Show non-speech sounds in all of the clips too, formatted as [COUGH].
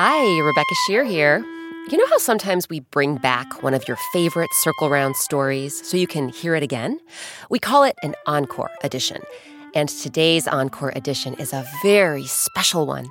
Hi, Rebecca Sheir here. You know how sometimes we bring back one of your favorite Circle Round stories so you can hear it again? We call it an encore edition. And today's encore edition is a very special one.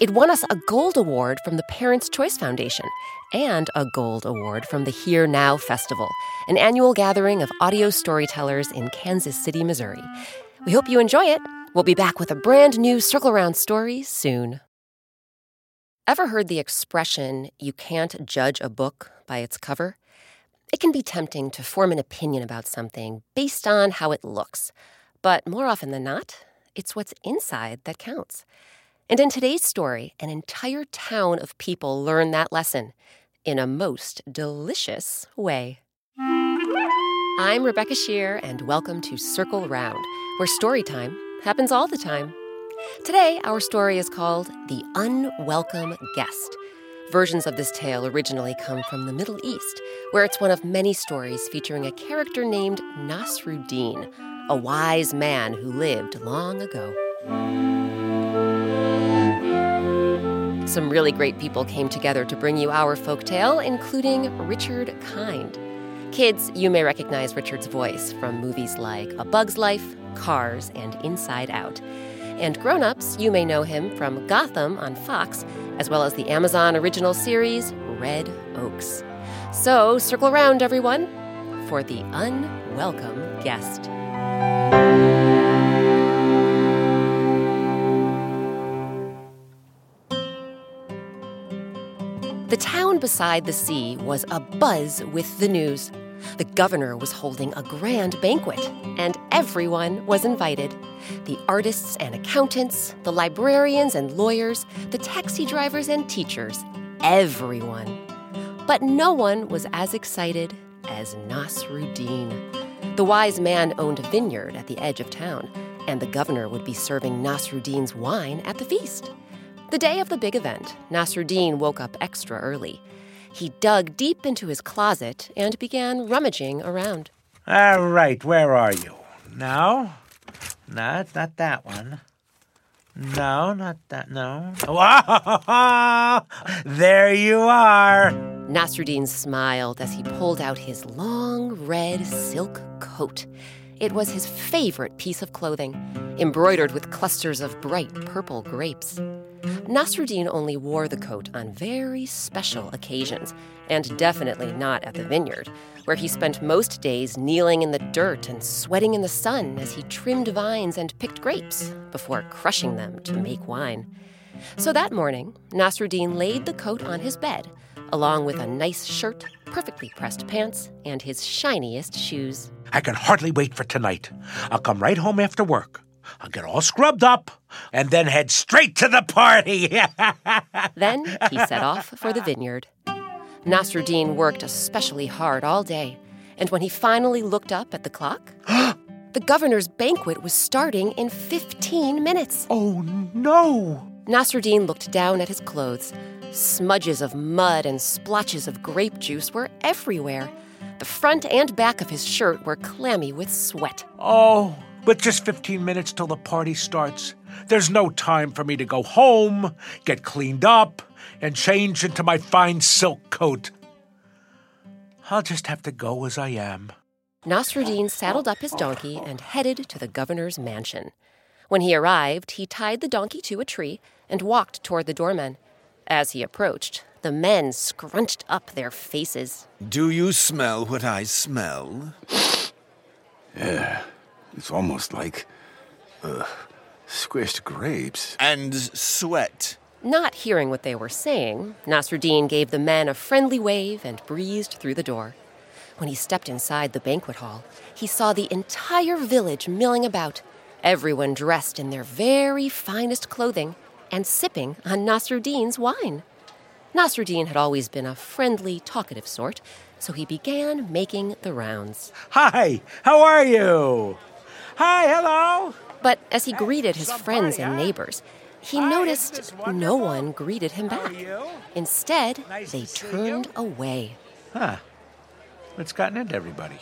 It won us a gold award from the Parents' Choice Foundation and a gold award from the Hear Now Festival, an annual gathering of audio storytellers in Kansas City, Missouri. We hope you enjoy it. We'll be back with a brand new Circle Round story soon. Ever heard the expression, you can't judge a book by its cover? It can be tempting to form an opinion about something based on how it looks, but more often than not, it's what's inside that counts. And in today's story, an entire town of people learn that lesson in a most delicious way. I'm Rebecca Sheir, and welcome to Circle Round, where story time happens all the time. Today, our story is called The Unwelcome Guest. Versions of this tale originally come from the Middle East, where it's one of many stories featuring a character named Nasruddin, a wise man who lived long ago. Some really great people came together to bring you our folk tale, including Richard Kind. Kids, you may recognize Richard's voice from movies like A Bug's Life, Cars, and Inside Out. And grown-ups, you may know him from Gotham on Fox, as well as the Amazon original series Red Oaks. So circle around, everyone, for the unwelcome guest. The town beside the sea was abuzz with the news. The governor was holding a grand banquet, and everyone was invited the artists and accountants, the librarians and lawyers, the taxi drivers and teachers, everyone. But no one was as excited as Nasruddin. The wise man owned a vineyard at the edge of town, and the governor would be serving Nasruddin's wine at the feast. The day of the big event, Nasruddin woke up extra early. He dug deep into his closet and began rummaging around. All right, where are you? Now? No, it's not that one. No, not that. No. [LAUGHS] there you are. Nasruddin smiled as he pulled out his long red silk coat. It was his favorite piece of clothing, embroidered with clusters of bright purple grapes. Nasruddin only wore the coat on very special occasions, and definitely not at the vineyard, where he spent most days kneeling in the dirt and sweating in the sun as he trimmed vines and picked grapes before crushing them to make wine. So that morning, Nasruddin laid the coat on his bed, along with a nice shirt, perfectly pressed pants, and his shiniest shoes. I can hardly wait for tonight. I'll come right home after work. I'll get all scrubbed up and then head straight to the party. [LAUGHS] then he set off for the vineyard. Nasruddin worked especially hard all day, and when he finally looked up at the clock, [GASPS] the governor's banquet was starting in 15 minutes. Oh no! Nasruddin looked down at his clothes. Smudges of mud and splotches of grape juice were everywhere. The front and back of his shirt were clammy with sweat. Oh, but just 15 minutes till the party starts. There's no time for me to go home, get cleaned up, and change into my fine silk coat. I'll just have to go as I am. Nasruddin saddled up his donkey and headed to the governor's mansion. When he arrived, he tied the donkey to a tree and walked toward the doorman. As he approached, the men scrunched up their faces. Do you smell what I smell? [SIGHS] Yeah, it's almost like uh, squished grapes. And sweat. Not hearing what they were saying, Nasruddin gave the men a friendly wave and breezed through the door. When he stepped inside the banquet hall, he saw the entire village milling about, everyone dressed in their very finest clothing and sipping on Nasruddin's wine. Nasruddin had always been a friendly, talkative sort, so he began making the rounds. Hi, how are you? Hi, hello. But as he greeted his friends and neighbors, he Hi, noticed no one greeted him back. Instead, Nice they turned you. away. Huh. What's gotten into everybody?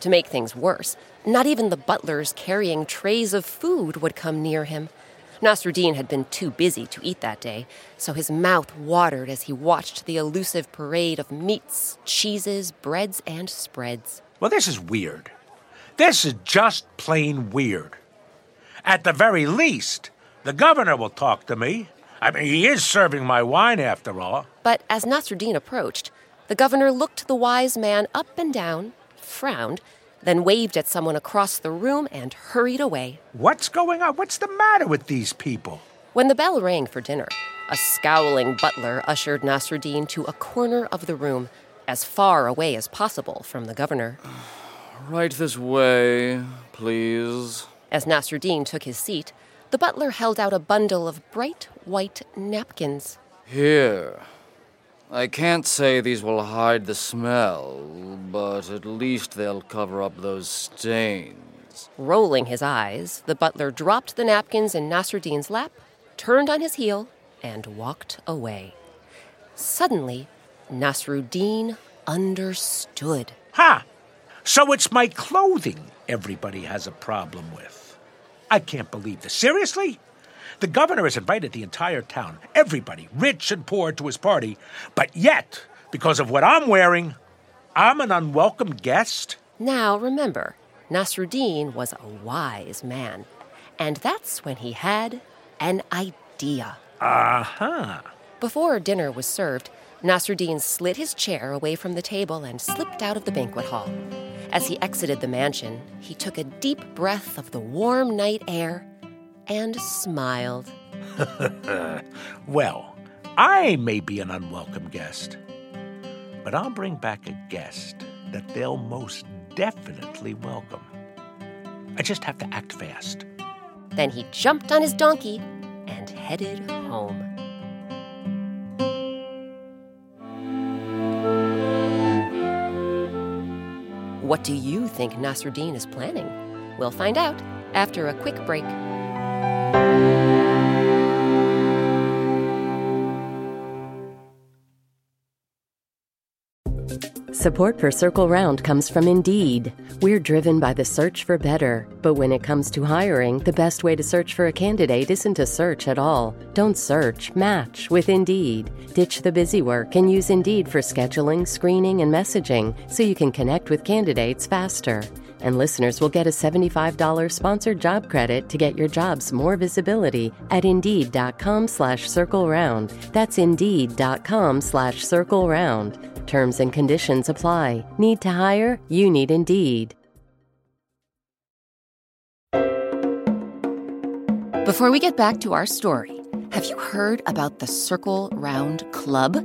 To make things worse, not even the butlers carrying trays of food would come near him. Nasruddin had been too busy to eat that day, so his mouth watered as he watched the elusive parade of meats, cheeses, breads, and spreads. Well, this is weird. This is just plain weird. At the very least, the governor will talk to me. I mean, he is serving my wine after all. But as Nasruddin approached, the governor looked the wise man up and down, frowned, then waved at someone across the room and hurried away. What's going on? What's the matter with these people? When the bell rang for dinner, a scowling butler ushered Nasruddin to a corner of the room, as far away as possible from the governor. [SIGHS] Right this way, please. As Nasruddin took his seat, the butler held out a bundle of bright white napkins. Here. I can't say these will hide the smell, but at least they'll cover up those stains. Rolling his eyes, the butler dropped the napkins in Nasruddin's lap, turned on his heel, and walked away. Suddenly, Nasruddin understood. Ha! So it's my clothing everybody has a problem with. I can't believe this. Seriously? The governor has invited the entire town, everybody, rich and poor, to his party, but yet, because of what I'm wearing, I'm an unwelcome guest? Now remember, Nasruddin was a wise man, and that's when he had an idea. Uh huh. Before dinner was served, Nasruddin slid his chair away from the table and slipped out of the banquet hall. As he exited the mansion, he took a deep breath of the warm night air and smiled. [LAUGHS] Well, I may be an unwelcome guest, but I'll bring back a guest that they'll most definitely welcome. I just have to act fast. Then he jumped on his donkey and headed home. What do you think Nasruddin is planning? We'll find out after a quick break. Support for Circle Round comes from Indeed. We're driven by the search for better, but when it comes to hiring, the best way to search for a candidate isn't to search at all. Don't search, match with Indeed. Ditch the busy work and use Indeed for scheduling, screening, and messaging so you can connect with candidates faster. And listeners will get a $75 sponsored job credit to get your jobs more visibility at Indeed.com slash Circle Round. That's Indeed.com slash Circle Round. Terms and conditions apply. Need to hire? You need Indeed. Before we get back to our story, have you heard about the Circle Round Club?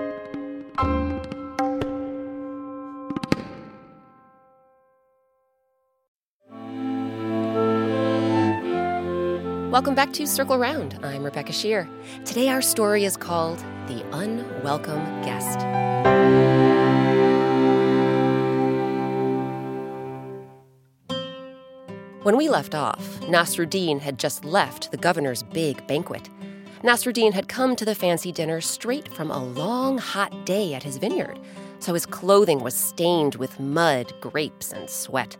Welcome back to Circle Round. I'm Rebecca Sheir. Today our story is called The Unwelcome Guest. When we left off, Nasruddin had just left the governor's big banquet. Nasruddin had come to the fancy dinner straight from a long, hot day at his vineyard, so his clothing was stained with mud, grapes, and sweat.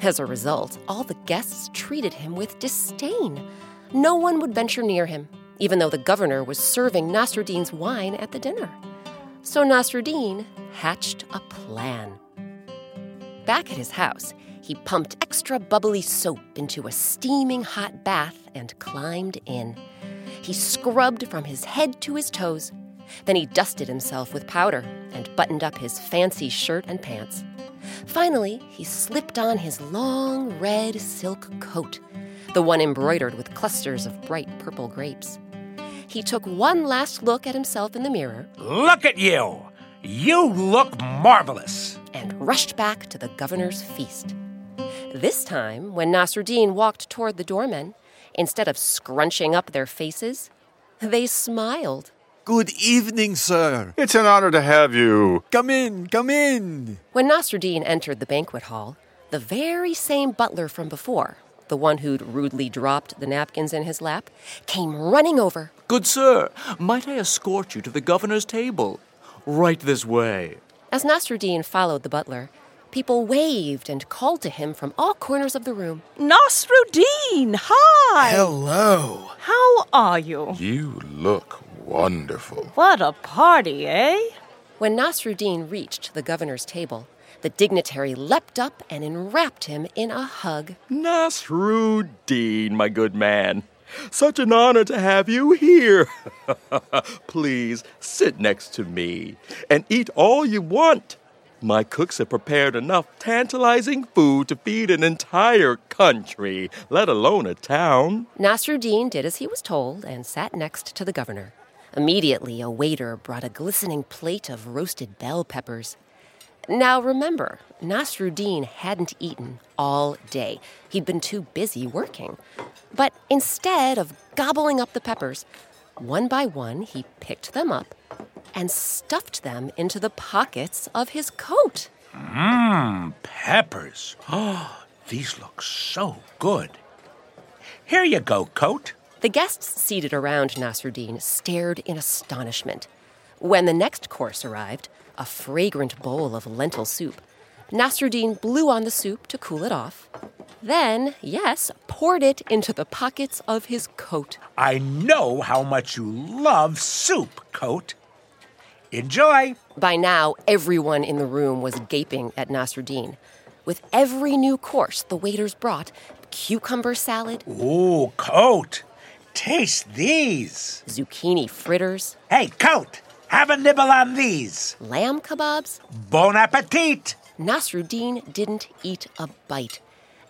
As a result, all the guests treated him with disdain. No one would venture near him, even though the governor was serving Nasruddin's wine at the dinner. So Nasruddin hatched a plan. Back at his house, he pumped extra bubbly soap into a steaming hot bath and climbed in. He scrubbed from his head to his toes, Then he dusted himself with powder and buttoned up his fancy shirt and pants. Finally, he slipped on his long red silk coat, the one embroidered with clusters of bright purple grapes. He took one last look at himself in the mirror Look at you! You look marvelous! and rushed back to the governor's feast. This time, when Nasruddin walked toward the doormen, instead of scrunching up their faces, they smiled. Good evening, sir. It's an honor to have you. Come in, come in. When Nasruddin entered the banquet hall, the very same butler from before, the one who'd rudely dropped the napkins in his lap, came running over. Good sir, might I escort you to the governor's table? Right this way. As Nasruddin followed the butler, people waved and called to him from all corners of the room. Nasruddin, hi! Hello. How are you? You look wonderful. What a party, eh? When Nasruddin reached the governor's table, the dignitary leapt up and enwrapped him in a hug. Nasruddin, my good man. Such an honor to have you here. [LAUGHS] Please sit next to me and eat all you want. My cooks have prepared enough tantalizing food to feed an entire country, let alone a town. Nasruddin did as he was told and sat next to the governor. Immediately, a waiter brought a glistening plate of roasted bell peppers. Now remember, Nasruddin hadn't eaten all day. He'd been too busy working. But instead of gobbling up the peppers, one by one he picked them up and stuffed them into the pockets of his coat. Mmm, peppers. Oh, [GASPS] these look so good. Here you go, coat. The guests seated around Nasruddin stared in astonishment. When the next course arrived, a fragrant bowl of lentil soup, Nasruddin blew on the soup to cool it off. Then, yes, poured it into the pockets of his coat. I know how much you love soup, coat. Enjoy. By now, everyone in the room was gaping at Nasruddin. With every new course the waiters brought cucumber salad, Ooh, coat. Taste these. zucchini fritters, Hey, coat. Have a nibble on these. lamb kebabs, Bon appetit. Nasruddin didn't eat a bite.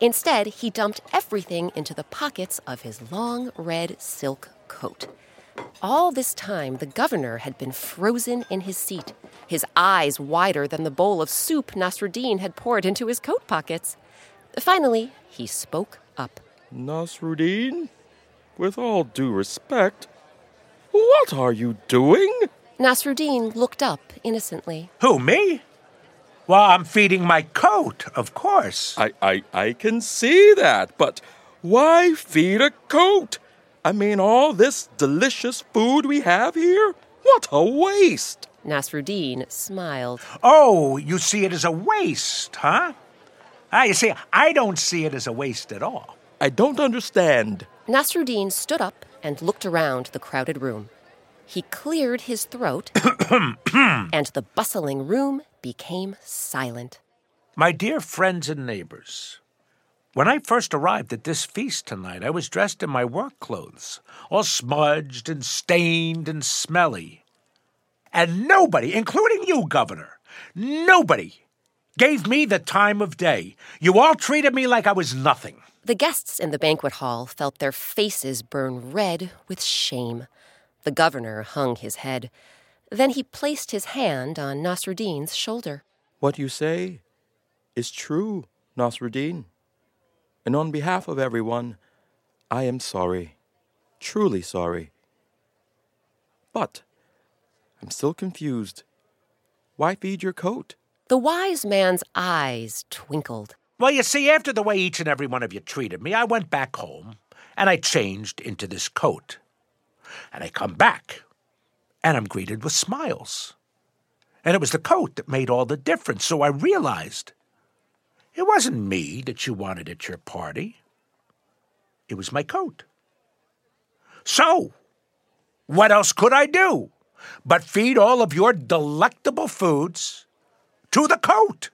Instead, he dumped everything into the pockets of his long red silk coat. All this time, the governor had been frozen in his seat, his eyes wider than the bowl of soup Nasruddin had poured into his coat pockets. Finally, he spoke up. Nasruddin, with all due respect, what are you doing? Nasruddin looked up innocently. Who, me? Well, I'm feeding my coat, of course. I, I, I can see that, but why feed a coat? I mean, all this delicious food we have here? What a waste! Nasruddin smiled. Oh, you see it as a waste, huh? Ah, you see, I don't see it as a waste at all. I don't understand. Nasruddin stood up and looked around the crowded room. He cleared his throat, [COUGHS] and the bustling room became silent. My dear friends and neighbors, when I first arrived at this feast tonight, I was dressed in my work clothes, all smudged and stained and smelly. And nobody, including you, Governor, nobody gave me the time of day. You all treated me like I was nothing. The guests in the banquet hall felt their faces burn red with shame. The governor hung his head. Then he placed his hand on Nasruddin's shoulder. What you say is true, Nasruddin. And on behalf of everyone, I am sorry. Truly sorry. But I'm still confused. Why feed your coat? The wise man's eyes twinkled. Well, you see, after the way each and every one of you treated me, I went back home and I changed into this coat. And I come back and I'm greeted with smiles. And it was the coat that made all the difference, so I realized it wasn't me that you wanted at your party, it was my coat. So, what else could I do but feed all of your delectable foods to the coat?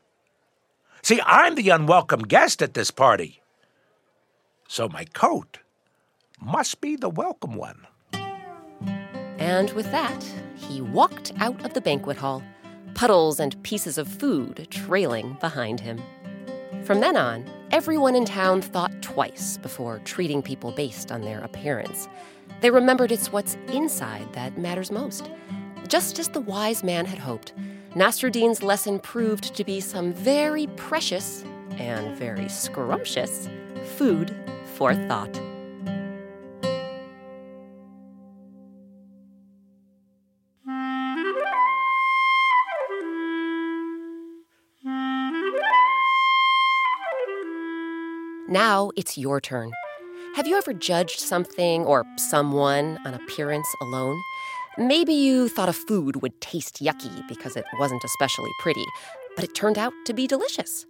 See, I'm the unwelcome guest at this party. So my coat must be the welcome one. And with that, he walked out of the banquet hall, puddles and pieces of food trailing behind him. From then on, everyone in town thought twice before treating people based on their appearance. They remembered it's what's inside that matters most. Just as the wise man had hoped, Nasruddin's lesson proved to be some very precious and very scrumptious food for thought. Now it's your turn. Have you ever judged something or someone on appearance alone? Maybe you thought a food would taste yucky because it wasn't especially pretty, but it turned out to be delicious.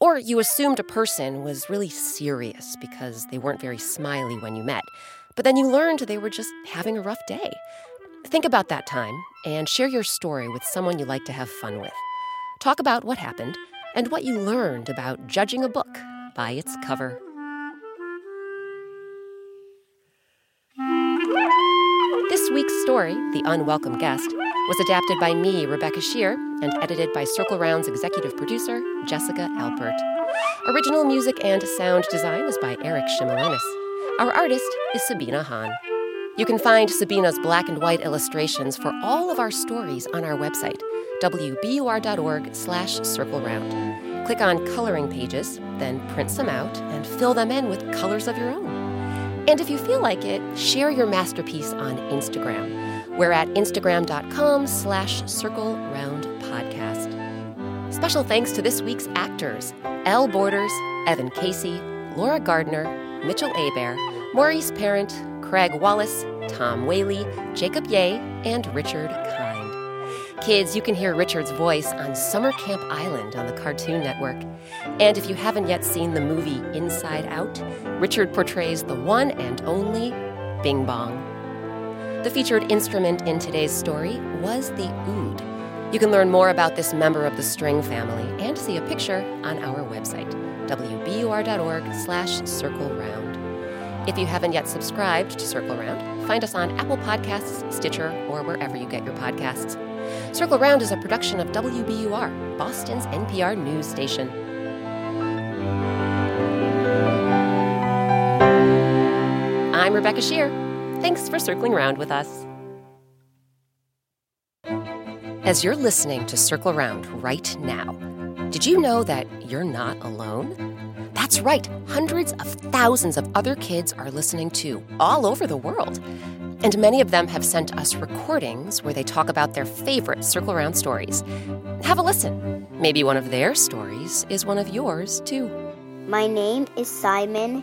Or you assumed a person was really serious because they weren't very smiley when you met, but then you learned they were just having a rough day. Think about that time and share your story with someone you like to have fun with. Talk about what happened and what you learned about judging a book by its cover. Week's story, The Unwelcome Guest, was adapted by me, Rebecca Sheir, and edited by Circle Round's executive producer, Jessica Alpert. Original music and sound design is by Eric Shimelonis. Our artist is Sabina Hahn. You can find Sabina's black and white illustrations for all of our stories on our website, wbur.org slash circle round. Click on coloring pages, then print some out and fill them in with colors of your own. And if you feel like it, share your masterpiece on Instagram. We're at instagram.com slash circle round podcast. Special thanks to this week's actors, Elle Borders, Evan Casey, Laura Gardner, Mitchell Abair, Maurice Parent, Craig Wallace, Tom Whaley, Jacob Ye, and Richard. Kids, you can hear Richard's voice on Summer Camp Island on the Cartoon Network. And if you haven't yet seen the movie Inside Out, Richard portrays the one and only Bing Bong. The featured instrument in today's story was the oud. You can learn more about this member of the string family and see a picture on our website, wbur.org slash circle round. If you haven't yet subscribed to Circle Round, find us on Apple Podcasts, Stitcher, or wherever you get your podcasts. Circle Round is a production of WBUR, Boston's NPR news station. I'm Rebecca Sheir. Thanks for circling round with us. As you're listening to Circle Round right now, did you know that you're not alone? That's right, hundreds of thousands of other kids are listening too, all over the world. And many of them have sent us recordings where they talk about their favorite Circle Round stories. Have a listen. Maybe one of their stories is one of yours too. My name is Simon,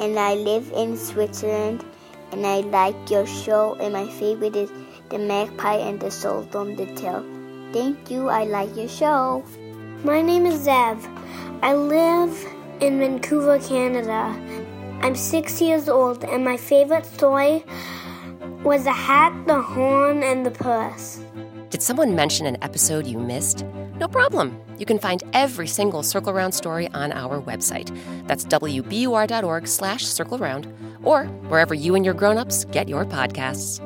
and I live in Switzerland, and I like your show, and my favorite is the magpie and the soul from the tail. Thank you, I like your show. My name is Zev. I live in Vancouver, Canada. I'm six years old, and my favorite story was the hat, the horn, and the purse. Did someone mention an episode you missed? No problem. You can find every single Circle Round story on our website. That's wbur.org slash circle round, or wherever you and your grown-ups get your podcasts.